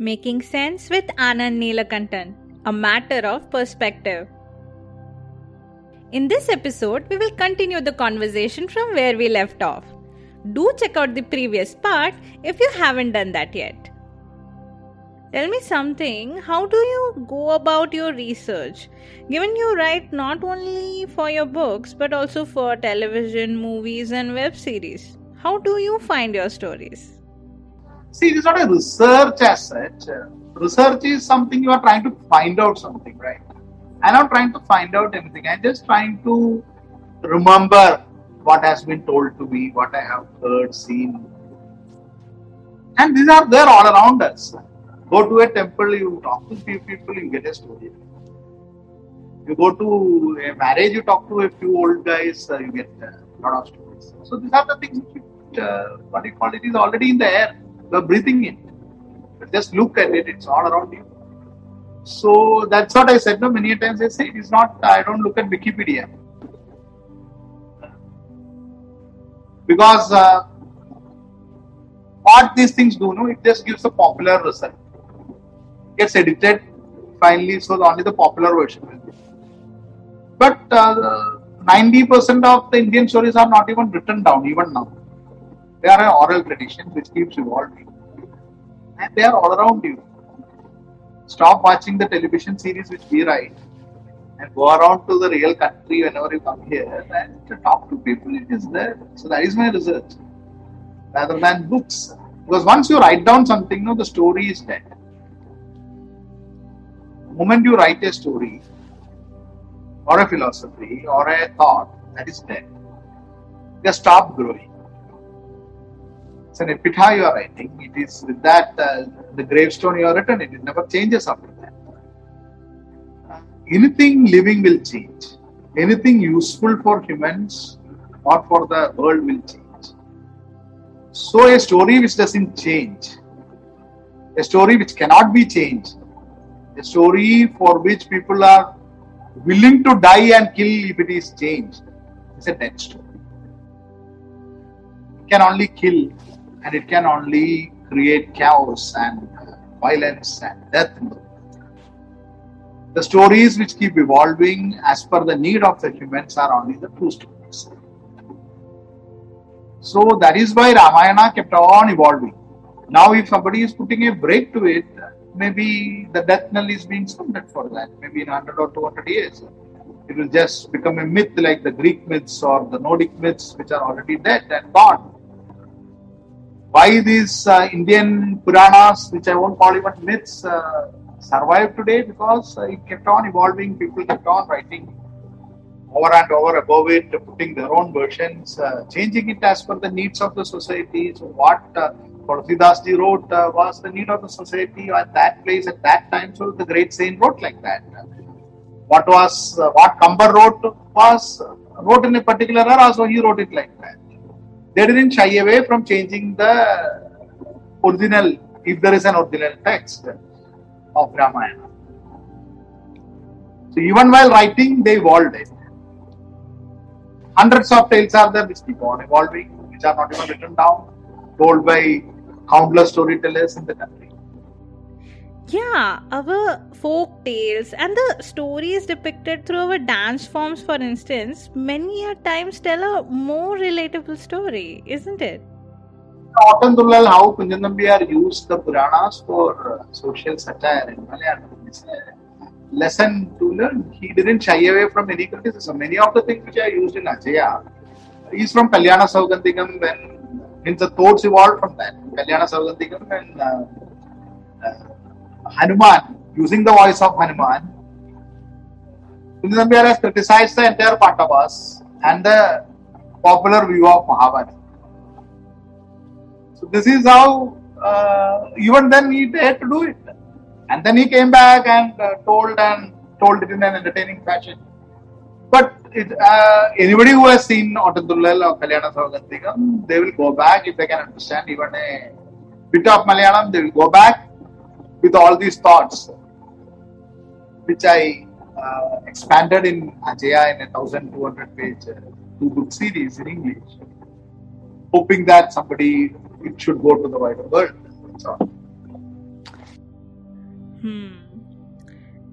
Making Sense with Anand Neelakantan, a matter of perspective. In this episode, we will continue the conversation from where we left off. Do check out the previous part if you haven't done that yet. Tell me something, how do you go about your research? Given you write not only for your books but also for television, movies, and web series, how do you find your stories? See, it is not a research as such. Research is something you are trying to find out something, right? I'm not trying to find out anything. I'm just trying to remember what has been told to me, what I have heard, seen. And these are there all around us. Go to a temple, you talk to few people, you get a story. You go to a marriage, you talk to a few old guys, uh, you get a lot of stories. So these are the things which, uh, what you call it, is already in the air. You're breathing in. Just look at it, it's all around you. So that's what I said no, many times. I say it is not, I don't look at Wikipedia. Because uh, what these things do, no, it just gives a popular result. Gets edited finally, so only the popular version will be. But uh, 90% of the Indian stories are not even written down, even now. They are an oral tradition which keeps evolving. And they are all around you. Stop watching the television series which we write and go around to the real country whenever you come here and to talk to people, it is there. So that is my research. Rather than books. Because once you write down something, you no, the story is dead. The moment you write a story or a philosophy or a thought, that is dead. Just stop growing it's an epitaph you are writing. It is that uh, the gravestone you are written. It, never changes after that. Anything living will change. Anything useful for humans or for the world will change. So a story which doesn't change, a story which cannot be changed, a story for which people are willing to die and kill if it is changed, is a dead story. It can only kill and it can only create chaos and uh, violence and death in the world. The stories which keep evolving as per the need of the humans are only the true stories. So that is why Ramayana kept on evolving. Now, if somebody is putting a break to it, maybe the death knell is being sounded for that. Maybe in 100 or 200 years, it will just become a myth like the Greek myths or the Nordic myths, which are already dead and gone why these uh, Indian Puranas, which I won't call even myths, uh, survive today because uh, it kept on evolving. People kept on writing over and over above it, putting their own versions, uh, changing it as per the needs of the society. So, what uh, wrote uh, was the need of the society at that place at that time. So, the great saint wrote like that. What was uh, what Kambar wrote was wrote in a particular era, so he wrote it like that they didn't shy away from changing the original, if there is an original text of Ramayana. So even while writing, they evolved it. Hundreds of tales are there which keep on evolving, which are not even written down, told by countless storytellers in the country. Yeah, our folk tales and the stories depicted through our dance forms, for instance, many a times tell a more relatable story, isn't it? Often, Ottamthullal, how Kunjan Nambiar used the Puranas for uh, social satire in Malayalam. A lesson to learn. He didn't shy away from any criticism. Many of the things which I used in Ajaya is from Kalyana Saugandhikam when means the thoughts evolved from that. Kalyana Saugandhikam and uh, uh, Hanuman, using the voice of Hanuman. Nambiar has criticized the entire Pandavas and the popular view of Mahabharata. So this is how uh, even then he had to do it. And then he came back and uh, told and told it in an entertaining fashion. But it, uh, anybody who has seen Ottamthullal or Kalyana Saugandhikam, they will go back if they can understand even a bit of Malayalam, they will go back with all these thoughts, which I uh, expanded in Ajaya in a 1200 page uh, two book series in English, hoping that somebody it should go to the wider world. So, Hmm.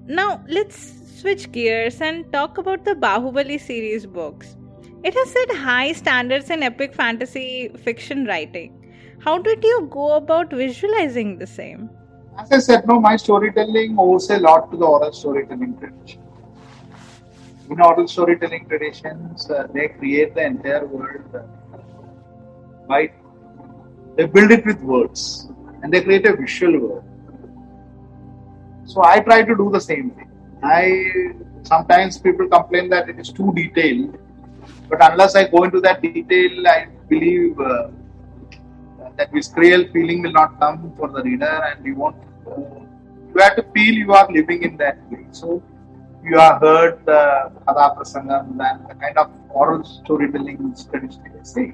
Now let's switch gears and talk about the Bahubali series books. It has set high standards in epic fantasy fiction writing. How did you go about visualizing the same? As I said, no, my storytelling owes a lot to the oral storytelling tradition. In oral storytelling traditions, uh, they create the entire world, uh, right? They build it with words and they create a visual world. So I try to do the same thing. I sometimes people complain that it is too detailed, but unless I go into that detail, I believe uh, that visceral feeling will not come for the reader, and you won't. Uh, you have to feel you are living in that way. So you have heard the Katha Prasangam and the kind of oral storytelling is traditionally say.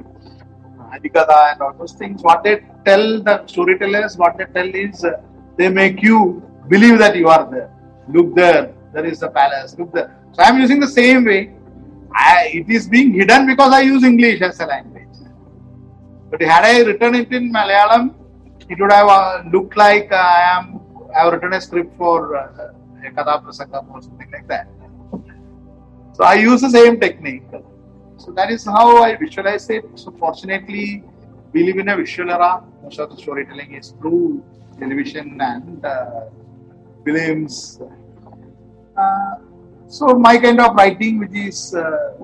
Adikada and all those things. What they tell the storytellers, what they tell is uh, they make you believe that you are there. Look there, there is the palace. Look there. So I am using the same way. I, it is being hidden because I use English as a language. But had I written it in Malayalam, it would have uh, looked like I am. I have written a script for uh, a Katha Prasangam or something like that. So I use the same technique. So that is how I visualize it. So fortunately, we live in a visual era. Most of the storytelling is through television and uh, films. Uh, so my kind of writing, which is uh,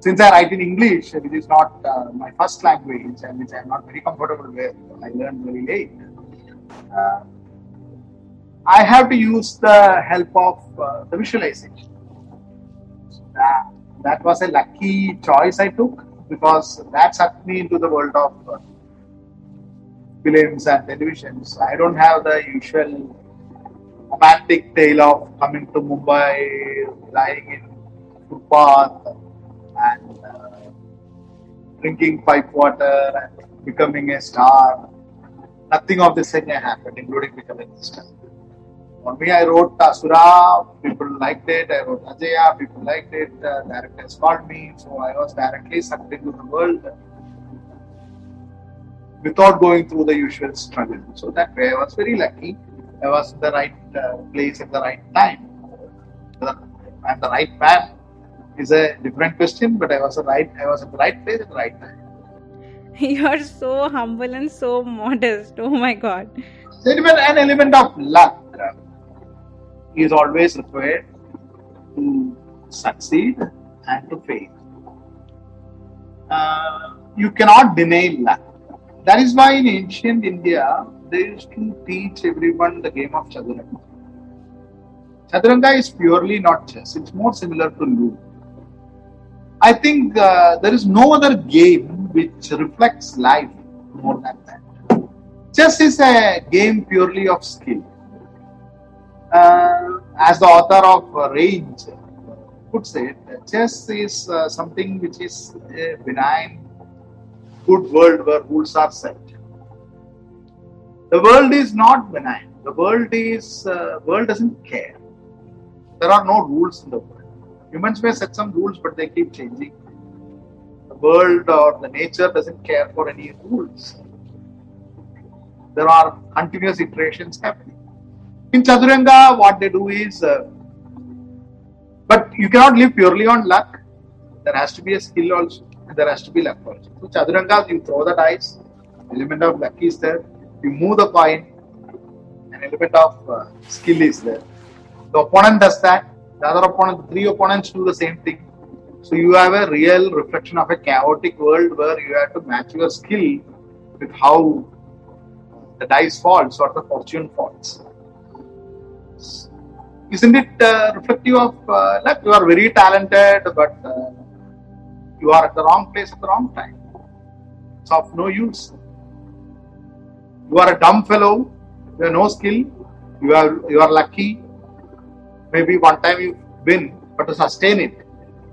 since I write in English, which is not uh, my first language and which I am not very comfortable with, I learned very late. Uh, I have to use the help of uh, the visualization. That, that was a lucky choice I took because that sucked me into the world of uh, films and televisions. I don't have the usual romantic tale of coming to Mumbai, lying in footpath drinking pipe water and becoming a star. Nothing of this thing happened, including becoming a star. For me, I wrote Asura, people liked it. I wrote Ajaya, people liked it. Uh, directors called me, so I was directly sucked into the world without going through the usual struggle. So that way, I was very lucky. I was in the right uh, place at the right time. I'm the right man is a different question, but I was a right. I was at the right place at the right time. You're so humble and so modest. Oh my god. Even an element of luck is always required to succeed and to fail. Uh, you cannot deny luck. That is why in ancient India they used to teach everyone the game of Chaturanga. Chaturanga is purely not chess, it's more similar to Ludo. I think uh, there is no other game which reflects life more than that. Chess is a game purely of skill. Uh, as the author of Range puts it, chess is uh, something which is a benign, good world where rules are set. The world is not benign. The world is uh, world doesn't care. There are no rules in the world. Humans may set some rules, but they keep changing. The world or the nature doesn't care for any rules. There are continuous iterations happening. In Chaturanga, what they do is, uh, but you cannot live purely on luck. There has to be a skill also. and there has to be luck also. So Chaturanga, you throw the dice, element of luck is there, you move the coin, an element of uh, skill is there. The opponent does that, the other opponent, three opponents do the same thing. So you have a real reflection of a chaotic world where you have to match your skill with how the dice falls or the fortune falls. Isn't it uh, reflective of uh, luck? You are very talented, but uh, you are at the wrong place at the wrong time. It's of no use. You are a dumb fellow, you have no skill, you are you are lucky. Maybe one time you win, but to sustain it,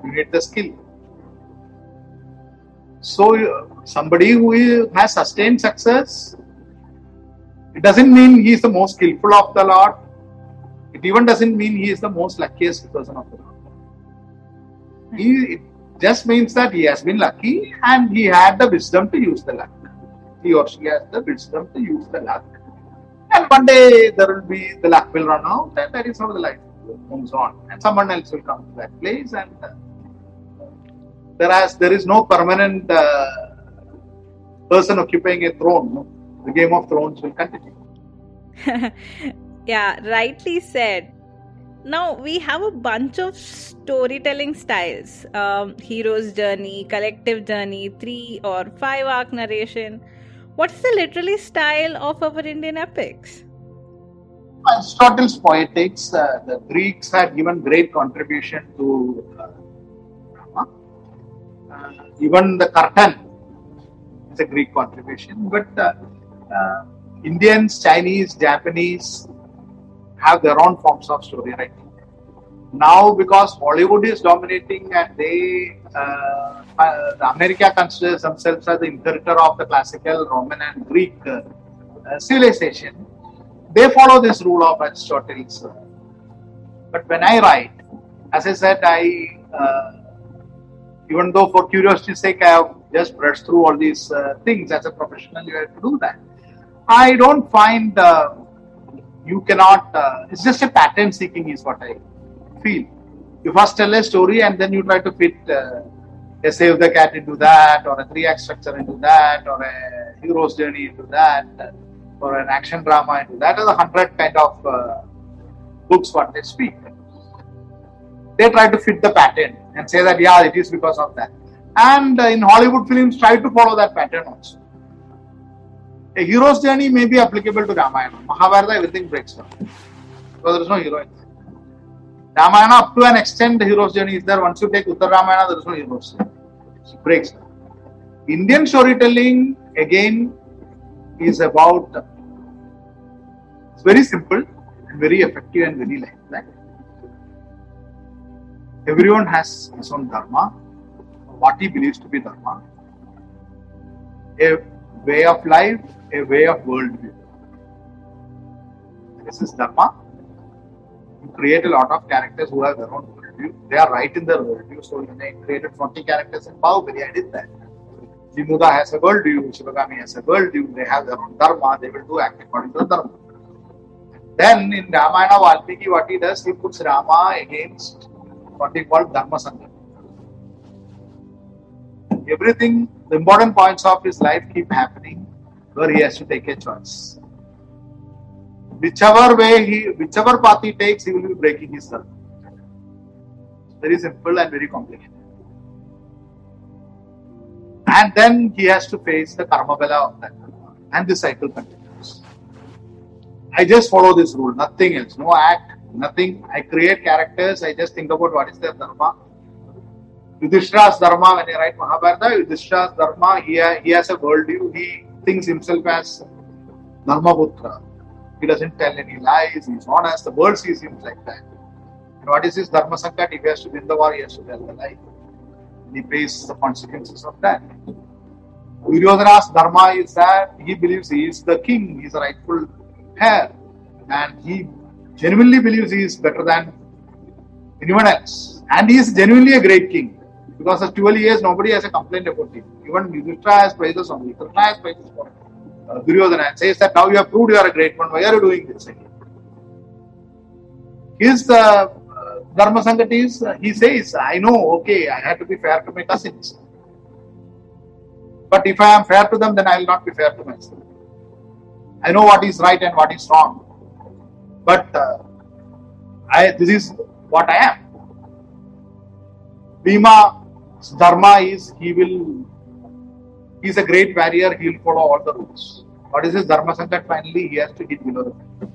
you need the skill. So somebody who has sustained success, it doesn't mean he is the most skillful of the lot. It even doesn't mean he is the most luckiest person of the lot. He, it just means that he has been lucky and he had the wisdom to use the luck. He or she has the wisdom to use the luck. And one day there will be the luck will run out, and that is how the life moves on. And someone else will come to that place, and uh, Whereas there is no permanent uh, person occupying a throne. The Game of Thrones will continue. yeah, rightly said. Now we have a bunch of storytelling styles um, hero's journey, collective journey, three or five arc narration. What is the literary style of our Indian epics? Aristotle's poetics, uh, the Greeks had given great contribution to uh, even the curtain is a Greek contribution, but uh, uh, Indians, Chinese, Japanese have their own forms of story writing. Now, because Hollywood is dominating and they, uh, uh America considers themselves as the inheritor of the classical Roman and Greek uh, uh, civilization, they follow this rule of Aristotle's. But when I write, as I said, I even though for curiosity's sake I have just brushed through all these uh, things as a professional, you have to do that. I don't find uh, you cannot. Uh, it's just a pattern seeking, is what I feel. You first tell a story and then you try to fit uh, a save the cat into that, or a three act structure into that, or a hero's journey into that, or an action drama into that. Are the hundred kind of uh, books what they speak. They try to fit the pattern and say that yeah it is because of that. And uh, in hollywood films try to follow that pattern also. A hero's journey may be applicable to ramayana. Mahabharata everything breaks down. Because there is no hero in ramayana up to an extent the hero's journey is there. Once you take uttar ramayana there is no hero's journey. It breaks down. Indian storytelling again is about it's very simple and very effective and very light everyone has his own dharma, what he believes to be dharma, a way of life, a way of worldview. This is dharma. You create a lot of characters who have their own worldview. They are right in their worldview. So when I created 40 characters in Bahubali. I did that. Jimuda has a worldview, Shivagami has a worldview, they have their own dharma, they will do act according to the dharma. Then in Ramayana Valmiki, what he does, he puts Rama against what they call Dharma Sangha. Everything, the important points of his life keep happening where he has to take a choice. Whichever way he, whichever path he takes, he will be breaking his dharma. Very simple and very complicated. And then he has to face the karma phala of that. And the cycle continues. I just follow this rule, nothing else. No act, nothing. I create characters. I just think about what is their dharma. Yudhishthira's dharma, when I write Mahabharata, Yudhishthira's dharma, he, ha- he has a worldview. He thinks himself as Dharmaputra. He doesn't tell any lies. He's honest. The world sees him like that. And what is his dharma sankat? If he has to win the war, he has to tell the lie. He pays the consequences of that. Duryodhana's dharma is that he believes he is the king, he is the rightful heir, and he genuinely believes he is better than anyone else. And he is genuinely a great king. Because for 12 years, nobody has a complaint about him. Even Yudhishthira has praises on him. Krishna has praises for. Uh, Duryodhana and says that now you have proved you are a great one. Why are you doing this again? His uh, Dharma Sankat is, uh, he says, I know, okay, I have to be fair to my cousins. But if I am fair to them, then I will not be fair to myself. I know what is right and what is wrong. But uh, I, this is what I am. Bhima's dharma is he will, he is a great warrior, he will follow all the rules. What is his dharma sankat? Finally, he has to hit below the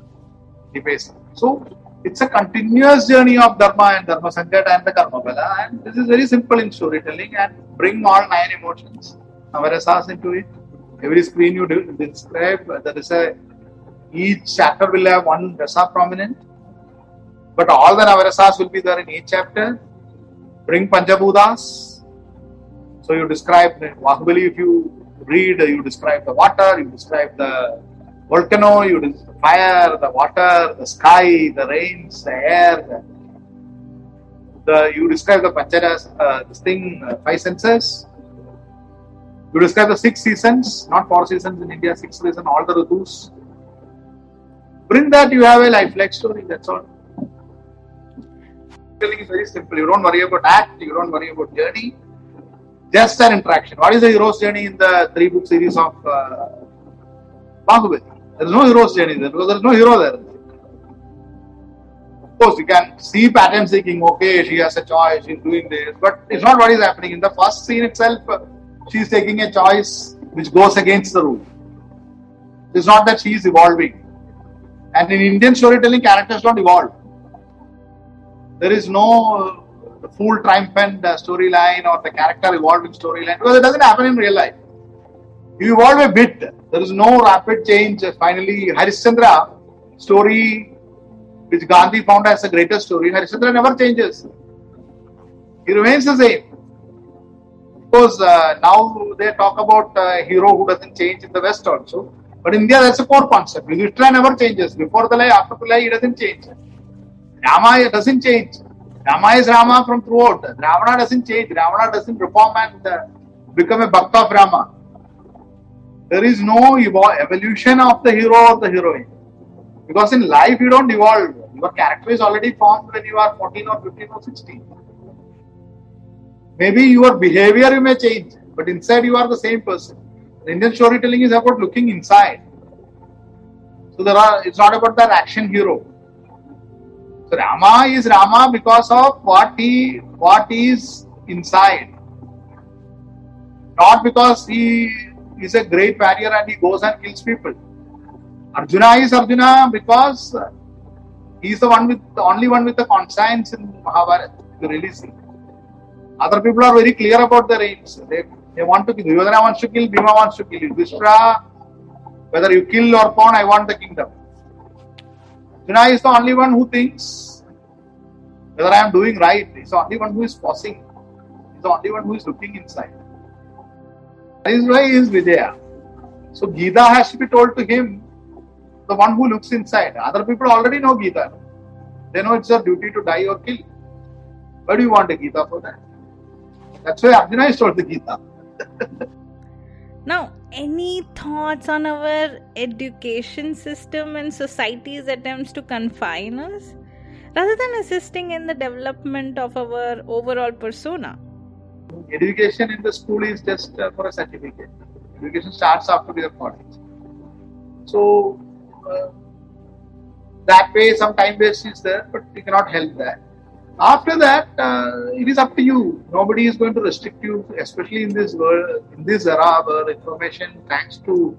he pays. So, it's a continuous journey of dharma and dharma sankat and the karma phala. And this is very simple in storytelling and bring all nine emotions, navarasas into it. Every screen you describe, there is a each chapter will have one rasa prominent, but all the navarasas will be there in each chapter. Bring Panchabhutas. So you describe Bahubali, if you read, you describe the water, you describe the volcano, you the fire, the water, the sky, the rains, the air, the, the you describe the Pancharas, uh, this thing, uh, five senses. You describe the six seasons, not four seasons in India, six seasons, all the ritus. Bring that, you have a lifelike story, that's all. Telling is very simple. You don't worry about act, you don't worry about journey, just an interaction. What is the hero's journey in the three book series of uh, Bahubali? There is no hero's journey there because there is no hero there. Of course, you can see pattern seeking. Okay, she has a choice, she's doing this, but it's not what is happening. In the first scene itself, she's taking a choice which goes against the rule. It's not that she is evolving. And in Indian storytelling, characters don't evolve. There is no uh, full triumphant uh, storyline or the character evolving storyline because it doesn't happen in real life. You evolve a bit. There is no rapid change. Finally, Harishchandra story, which Gandhi found as the greatest story, Harishchandra never changes. He remains the same. Of course, uh, now they talk about a hero who doesn't change in the West also. But in India, that's a core concept. Yudhishthira never changes. Before the lie, after the lie, he doesn't change. Rama doesn't change. Rama is Rama from throughout. Ravana doesn't change. Ravana doesn't reform and uh, become a bhakta of Rama. There is no evolution of the hero or the heroine. Because in life, you don't evolve. Your character is already formed when you are 14 or 15 or 16. Maybe your behavior you may change, but inside you are the same person. Indian storytelling is about looking inside. So there are it's not about that action hero. So Rama is Rama because of what he what is inside. Not because he is a great warrior and he goes and kills people. Arjuna is Arjuna because he is the one with the only one with the conscience in Mahabharata. Really see. Other people are very clear about their aims. They, they want to kill. Duryodhana wants to kill, Bhima wants to kill. Yudhishthira, whether you kill or pawn, I want the kingdom. Arjuna is the only one who thinks whether I am doing right. He's the only one who is pausing. He's the only one who is looking inside. Is why he is Vijaya. So Gita has to be told to him, the one who looks inside. Other people already know Gita. They know it's their duty to die or kill. Why do you want a Gita for that? That's why Arjuna is told the Gita. now, any thoughts on our education system and society's attempts to confine us rather than assisting in the development of our overall persona? Education in the school is just uh, for a certificate. Education starts after your college. So, uh, that way, some time waste is there, but you cannot help that. After that, uh, it is up to you. Nobody is going to restrict you, especially in this world, in this era where information, thanks to,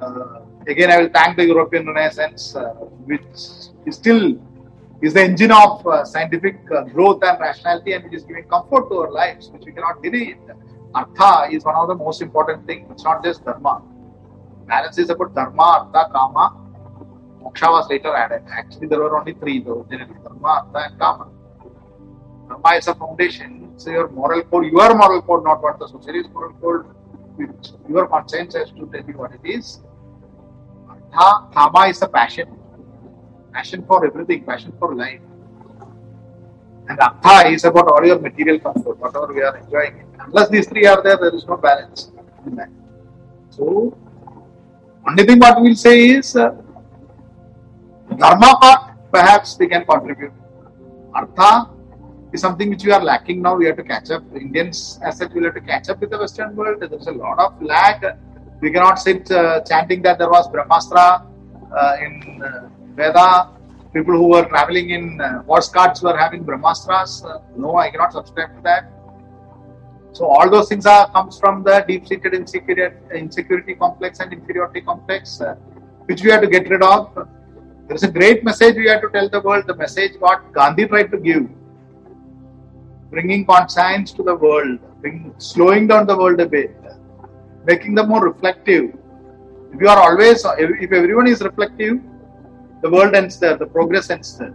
uh, again, I will thank the European Renaissance, uh, which is still is the engine of uh, scientific uh, growth and rationality, and which is giving comfort to our lives, which we cannot deny. Artha is one of the most important things. It's not just dharma. Balance is about dharma, artha, kama. Moksha was later added. Actually, there were only three though. Generally, dharma, artha, and kama. Dharma is a foundation. It's your moral code, your moral code, not what the society's moral code, your conscience has to tell you what it is. Artha, kama is a passion. Passion for everything, passion for life. And Artha is about all your material comfort, whatever we are enjoying. Unless these three are there, there is no balance. So, only thing what we'll say is uh, Dharma part, perhaps we can contribute. Artha, is something which we are lacking now. We have to catch up. Indians, as such, will have to catch up with the Western world. There's a lot of lag. We cannot sit uh, chanting that there was Brahmastra uh, in uh, Veda. People who were traveling in uh, horse carts were having Brahmastras. Uh, no, I cannot subscribe to that. So all those things are comes from the deep-seated insecurity, insecurity complex and inferiority complex, uh, which we have to get rid of. There is a great message we have to tell the world. The message what Gandhi tried to give bringing conscience to the world, bring, slowing down the world a bit, making them more reflective. If you are always, if everyone is reflective, the world ends there, the progress ends there.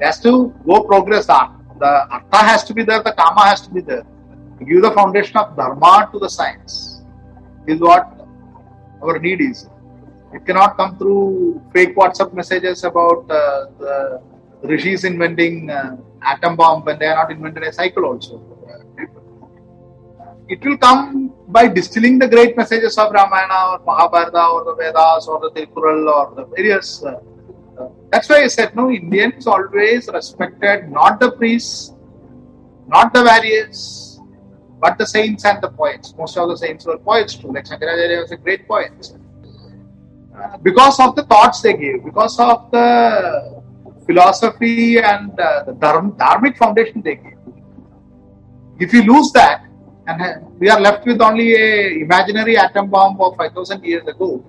It has to go progress. The artha has to be there, the kama has to be there. To give the foundation of dharma to the science is what our need is. It cannot come through fake WhatsApp messages about uh, the rishis inventing uh, atom bomb when they are not invented a cycle also. It will come by distilling the great messages of Ramayana or Mahabharata or the Vedas or the Tirukkural or the various. Uh, uh, that's why I said, no, Indians always respected not the priests, not the warriors, but the saints and the poets. Most of the saints were poets too. Like Shankaracharya was a great poet. Uh, because of the thoughts they gave, because of the philosophy and uh, the dharm, dharmic foundation they gave. If you lose that, and we are left with only a imaginary atom bomb of 5000 years ago,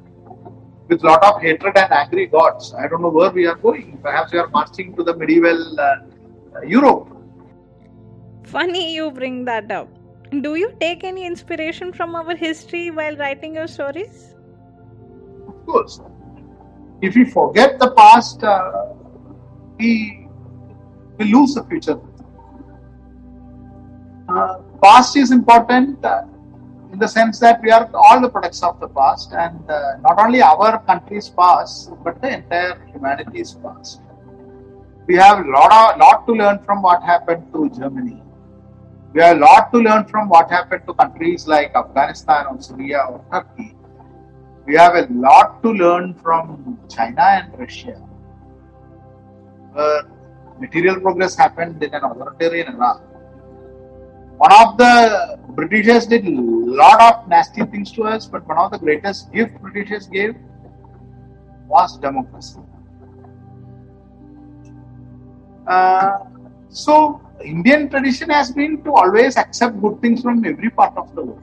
with lot of hatred and angry gods. I don't know where we are going. Perhaps we are marching to the medieval uh, Europe. Funny you bring that up. Do you take any inspiration from our history while writing your stories? Of course. If we forget the past, uh, we will lose the future. Uh, past is important uh, in the sense that we are all the products of the past, and uh, not only our country's past, but the entire humanity's past. We have a lot, lot to learn from what happened to Germany. We have a lot to learn from what happened to countries like Afghanistan or Syria or Turkey. We have a lot to learn from China and Russia where material progress happened in an authoritarian era. One of the Britishers did a lot of nasty things to us, but one of the greatest gifts Britishers gave was democracy. Uh, so, Indian tradition has been to always accept good things from every part of the world.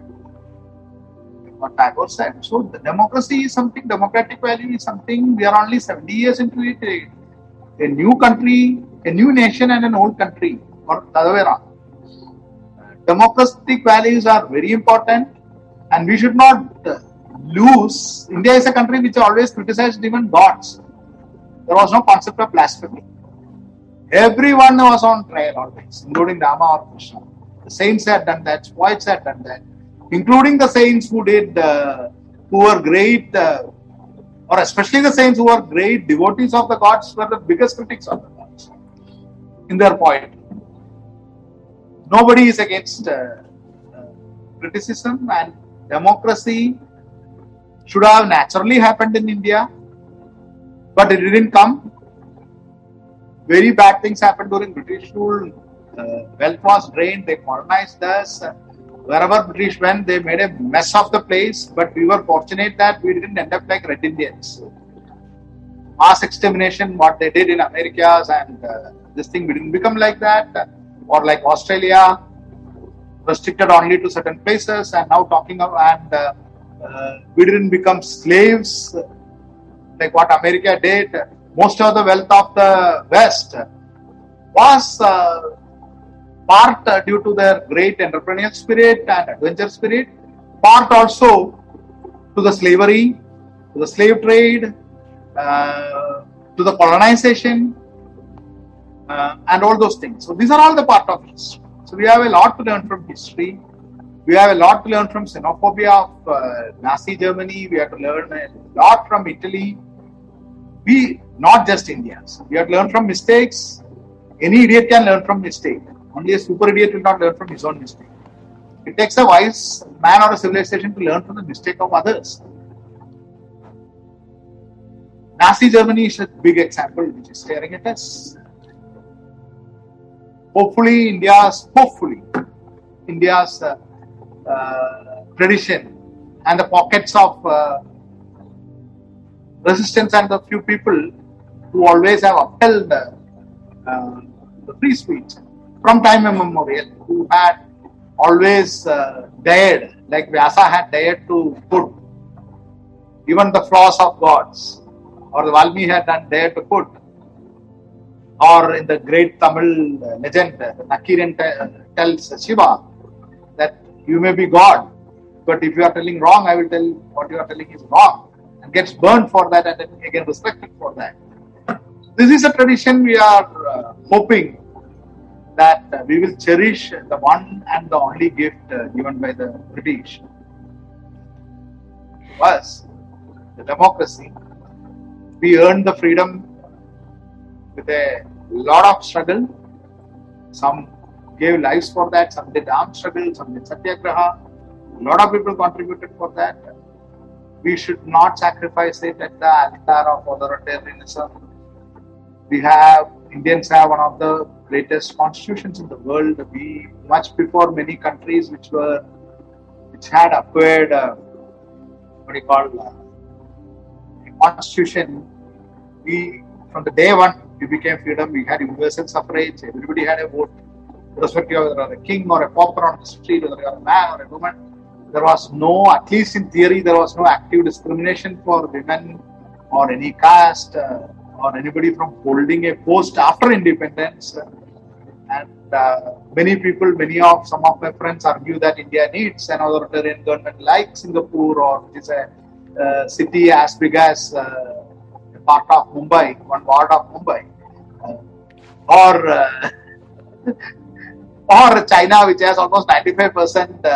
What Tagore said. So, democracy is something, democratic value is something, we are only 70 years into it a new country, a new nation, and an old country, or the other way around. Democratic values are very important, and we should not lose. India is a country which always criticized even gods. There was no concept of blasphemy. Everyone was on trial always, including Rama or Krishna. The saints had done that, poets had done that, including the saints who did, uh, who were great uh, or especially the saints who were great devotees of the gods, were the biggest critics of the gods in their point. Nobody is against uh, uh, criticism and democracy should have naturally happened in India, but it didn't come. Very bad things happened during British rule. Uh, wealth was drained, they colonized us wherever British went, they made a mess of the place. But we were fortunate that we didn't end up like Red Indians. Mass extermination, what they did in Americas, and uh, this thing we didn't become like that. Or like Australia, restricted only to certain places, and now talking of and uh, uh, we didn't become slaves like what America did. Most of the wealth of the West was uh, part uh, due to their great entrepreneurial spirit and adventure spirit, part also to the slavery, to the slave trade, uh, to the colonization, uh, and all those things. So these are all the part of history. So we have a lot to learn from history. We have a lot to learn from xenophobia of uh, Nazi Germany. We have to learn a lot from Italy. We, not just Indians, we have to learn from mistakes. Any idiot can learn from mistake. Only a super idiot will not learn from his own mistake. It takes a wise man or a civilization to learn from the mistake of others. Nazi Germany is a big example which is staring at us. Hopefully India's hopefully India's uh, uh, tradition and the pockets of uh, resistance and the few people who always have upheld uh, the free speech from time immemorial, who had always uh, dared, like Vyasa had dared to put even the flaws of gods, or the Valmiki had done dared to put, or in the great Tamil legend, the Nakiran tells Shiva that you may be God, but if you are telling wrong, I will tell what you are telling is wrong and gets burned for that and then again respected for that. This is a tradition we are uh, hoping that uh, we will cherish the one and the only gift uh, given by the British to us, the democracy. We earned the freedom with a lot of struggle. Some gave lives for that, some did armed struggle, some did satyagraha. A lot of people contributed for that we should not sacrifice it at the altar of authoritarianism. We have Indians have one of the greatest constitutions in the world. We much before many countries which were which had acquired uh, what do you call uh, constitution. We from the day one we became freedom. We had universal suffrage. Everybody had a vote, irrespective of whether a king or a pauper on the street, whether a man or a woman there was no, at least in theory, there was no active discrimination for women or any caste uh, or anybody from holding a post after independence. And uh, many people, many of some of my friends argue that India needs an authoritarian government like Singapore or which is a uh, city as big as uh, part of Mumbai, one ward of Mumbai, uh, or uh, or China, which has almost 95 percent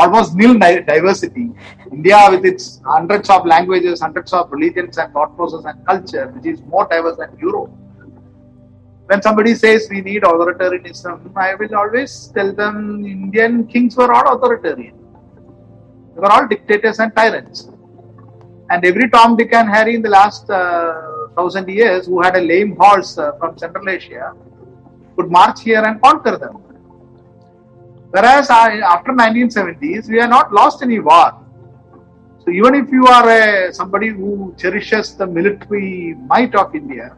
almost nil diversity. India, with its hundreds of languages, hundreds of religions and thought process and culture, which is more diverse than Europe. When somebody says we need authoritarianism, I will always tell them Indian kings were all authoritarian. They were all dictators and tyrants. And every Tom, Dick, and Harry in the last uh, thousand years who had a lame horse uh, from Central Asia could march here and conquer them Whereas after 1970s, we have not lost any war. So even if you are a, somebody who cherishes the military might of India,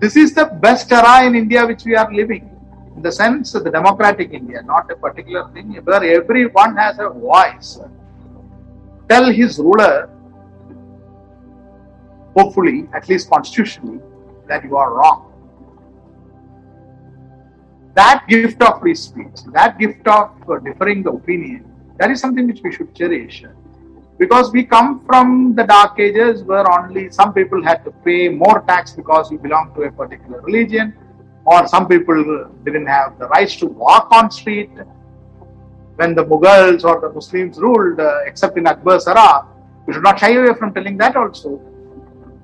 this is the best era in India which we are living. In the sense of the democratic India, not a particular thing, where everyone has a voice. Tell his ruler, hopefully, at least constitutionally, that you are wrong that gift of free speech, that gift of differing the opinion, that is something which we should cherish. Because we come from the dark ages where only some people had to pay more tax because you belong to a particular religion, or some people didn't have the rights to walk on street. When the Mughals or the Muslims ruled, uh, except in Akbar's era, we should not shy away from telling that also.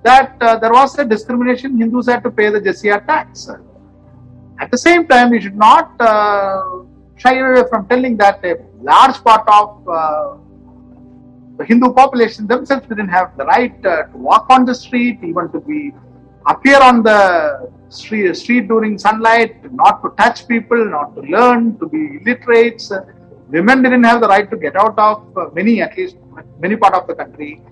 That uh, there was a discrimination, Hindus had to pay the jizya tax at the same time, we should not uh, shy away from telling that a large part of uh, the Hindu population themselves didn't have the right uh, to walk on the street, even to be appear on the street, street during sunlight, not to touch people, not to learn, to be illiterates. Women didn't have the right to get out of uh, many, at least many part of the country.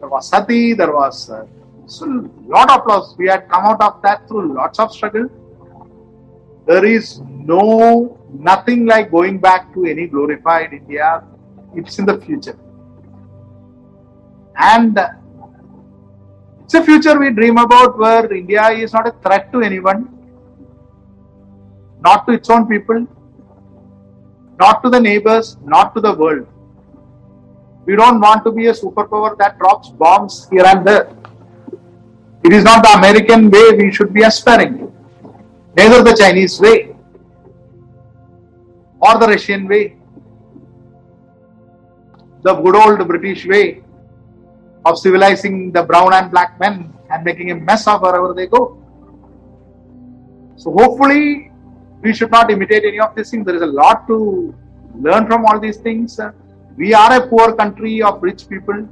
There was sati, there was uh, so lot of loss. We had come out of that through lots of struggle there is no nothing like going back to any glorified India. It's in the future. And it's a future we dream about where India is not a threat to anyone, not to its own people, not to the neighbors, not to the world. We don't want to be a superpower that drops bombs here and there. It is not the American way we should be aspiring neither the Chinese way or the Russian way, the good old British way of civilizing the brown and black men and making a mess of wherever they go. So hopefully we should not imitate any of these things. There is a lot to learn from all these things. We are a poor country of rich people.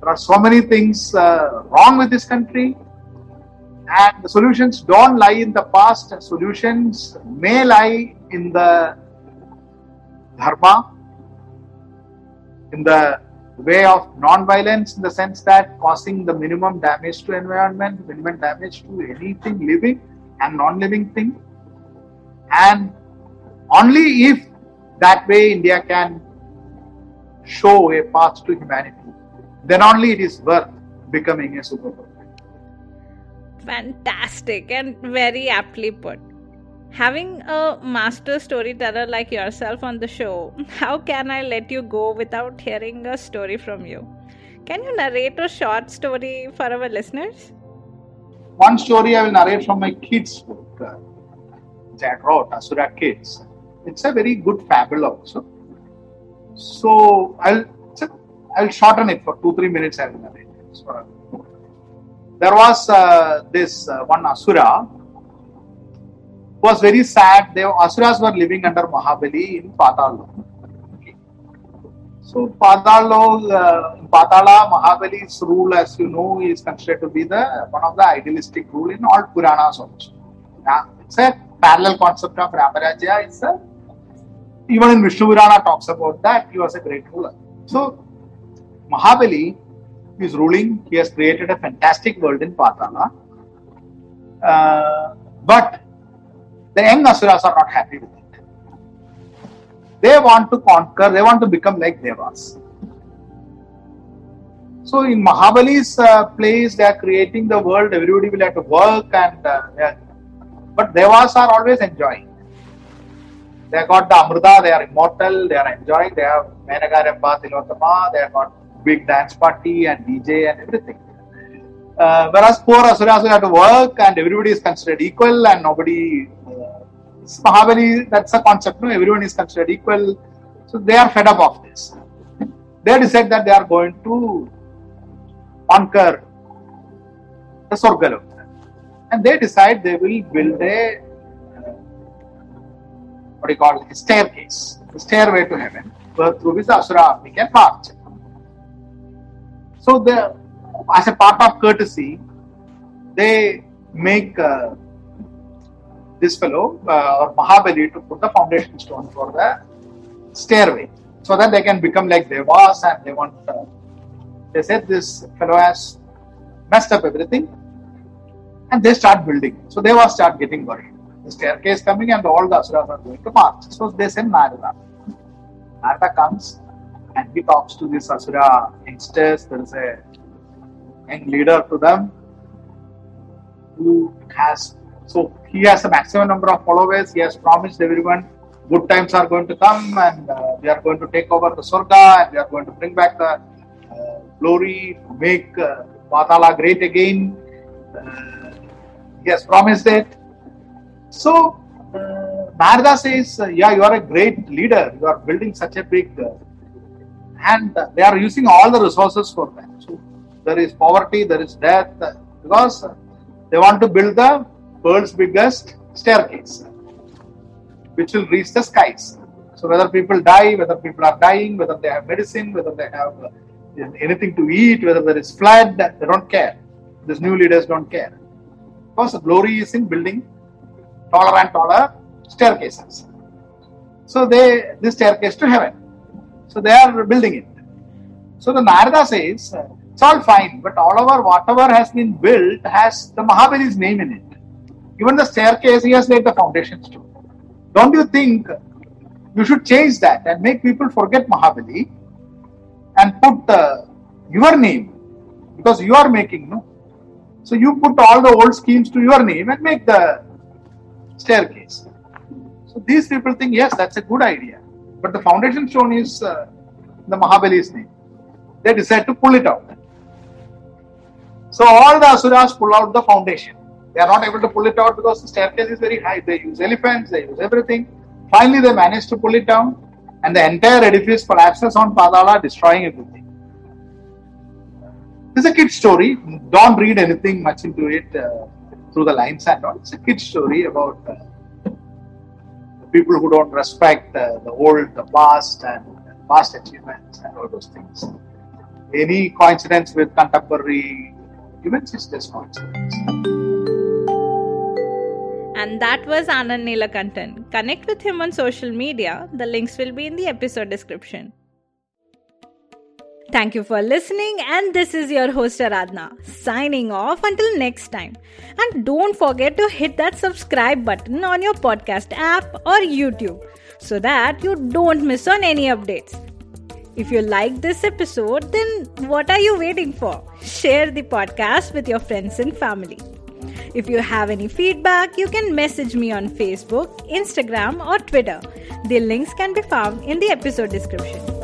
There are so many things uh, wrong with this country. And the solutions don't lie in the past, solutions may lie in the dharma, in the way of non-violence in the sense that causing the minimum damage to environment, minimum damage to anything living and non-living thing. And only if that way India can show a path to humanity, then only it is worth becoming a superpower. Fantastic and very aptly put. Having a master storyteller like yourself on the show, how can I let you go without hearing a story from you? Can you narrate a short story for our listeners? One story I will narrate from my kids' book, uh, I wrote, Asura Kids. It's a very good fable also. So I'll I'll shorten it for two three minutes. I will narrate. So, there was uh, this uh, one Asura who was very sad. They Asuras were living under Mahabali in Patala. So Patala, uh, Patala, Mahabali's rule, as you know, is considered to be the one of the idealistic rule in all Puranas also. Yeah, it's a parallel concept of Ramarajya. It's a even in Vishnu Purana talks about that he was a great ruler. So Mahabali is ruling. He has created a fantastic world in Patala. Uh, but the young Asuras are not happy with it. They want to conquer, they want to become like Devas. So in Mahabali's uh, place, they are creating the world, everybody will have to work, and uh, but Devas are always enjoying. They got the Amrita, they are immortal, they are enjoying, they have Menaka Rambha Tilotama, they have got big dance party and DJ and everything. Uh, whereas poor Asuras have to work and everybody is considered equal and nobody Mahabali, that's a concept, no? Everyone is considered equal. So they are fed up of this. They decide that they are going to conquer the Sorgalok. And they decide they will build a what do you call it, a staircase, a stairway to heaven, where through which Asura army can march. So, the, as a part of courtesy, they make uh, this fellow uh, or Mahabali to put the foundation stone for the stairway so that they can become like Devas and they want. Uh, they said this fellow has messed up everything and they start building. So Devas start getting worried. The staircase coming and all the Asuras are going to march. So they send Narada. Narada comes and he talks to this Asura youngsters. There is a young leader to them who has so he has a maximum number of followers. He has promised everyone good times are going to come and uh, we are going to take over the Sorga and we are going to bring back the uh, glory, make uh, Patala great again. Uh, he has promised it. So uh, Narada says, uh, Yeah, you are a great leader. You are building such a big. And they are using all the resources for that. So there is poverty, there is death, because they want to build the world's biggest staircase, which will reach the skies. So whether people die, whether people are dying, whether they have medicine, whether they have uh, anything to eat, whether there is flood, they don't care. These new leaders don't care. Because the glory is in building taller and taller staircases. So they this staircase to heaven. So they are building it. So the Narada says it's all fine, but all over whatever has been built has the Mahabali's name in it. Even the staircase, he has laid the foundations too. Don't you think you should change that and make people forget Mahabali and put uh, your name because you are making, no? So you put all the old schemes to your name and make the staircase. So these people think, yes, that's a good idea. But the foundation stone is uh, the Mahabali's name. They decide to pull it out. So all the Asuras pull out the foundation. They are not able to pull it out because the staircase is very high. They use elephants, they use everything. Finally, they manage to pull it down, and the entire edifice collapses on Patala, destroying everything. Is a kid story. Don't read anything much into it uh, through the lines and all. It's a kid story about uh, people who don't respect uh, the old, the past, and past achievements and all those things. Any coincidence with contemporary events is just coincidence. And that was Anand Neelakantan. Connect with him on social media. The links will be in the episode description. Thank you for listening, and this is your host Aradhna signing off until next time. And don't forget to hit that subscribe button on your podcast app or YouTube so that you don't miss on any updates. If you like this episode, then what are you waiting for? Share the podcast with your friends and family. If you have any feedback, you can message me on Facebook, Instagram, or Twitter. The links can be found in the episode description.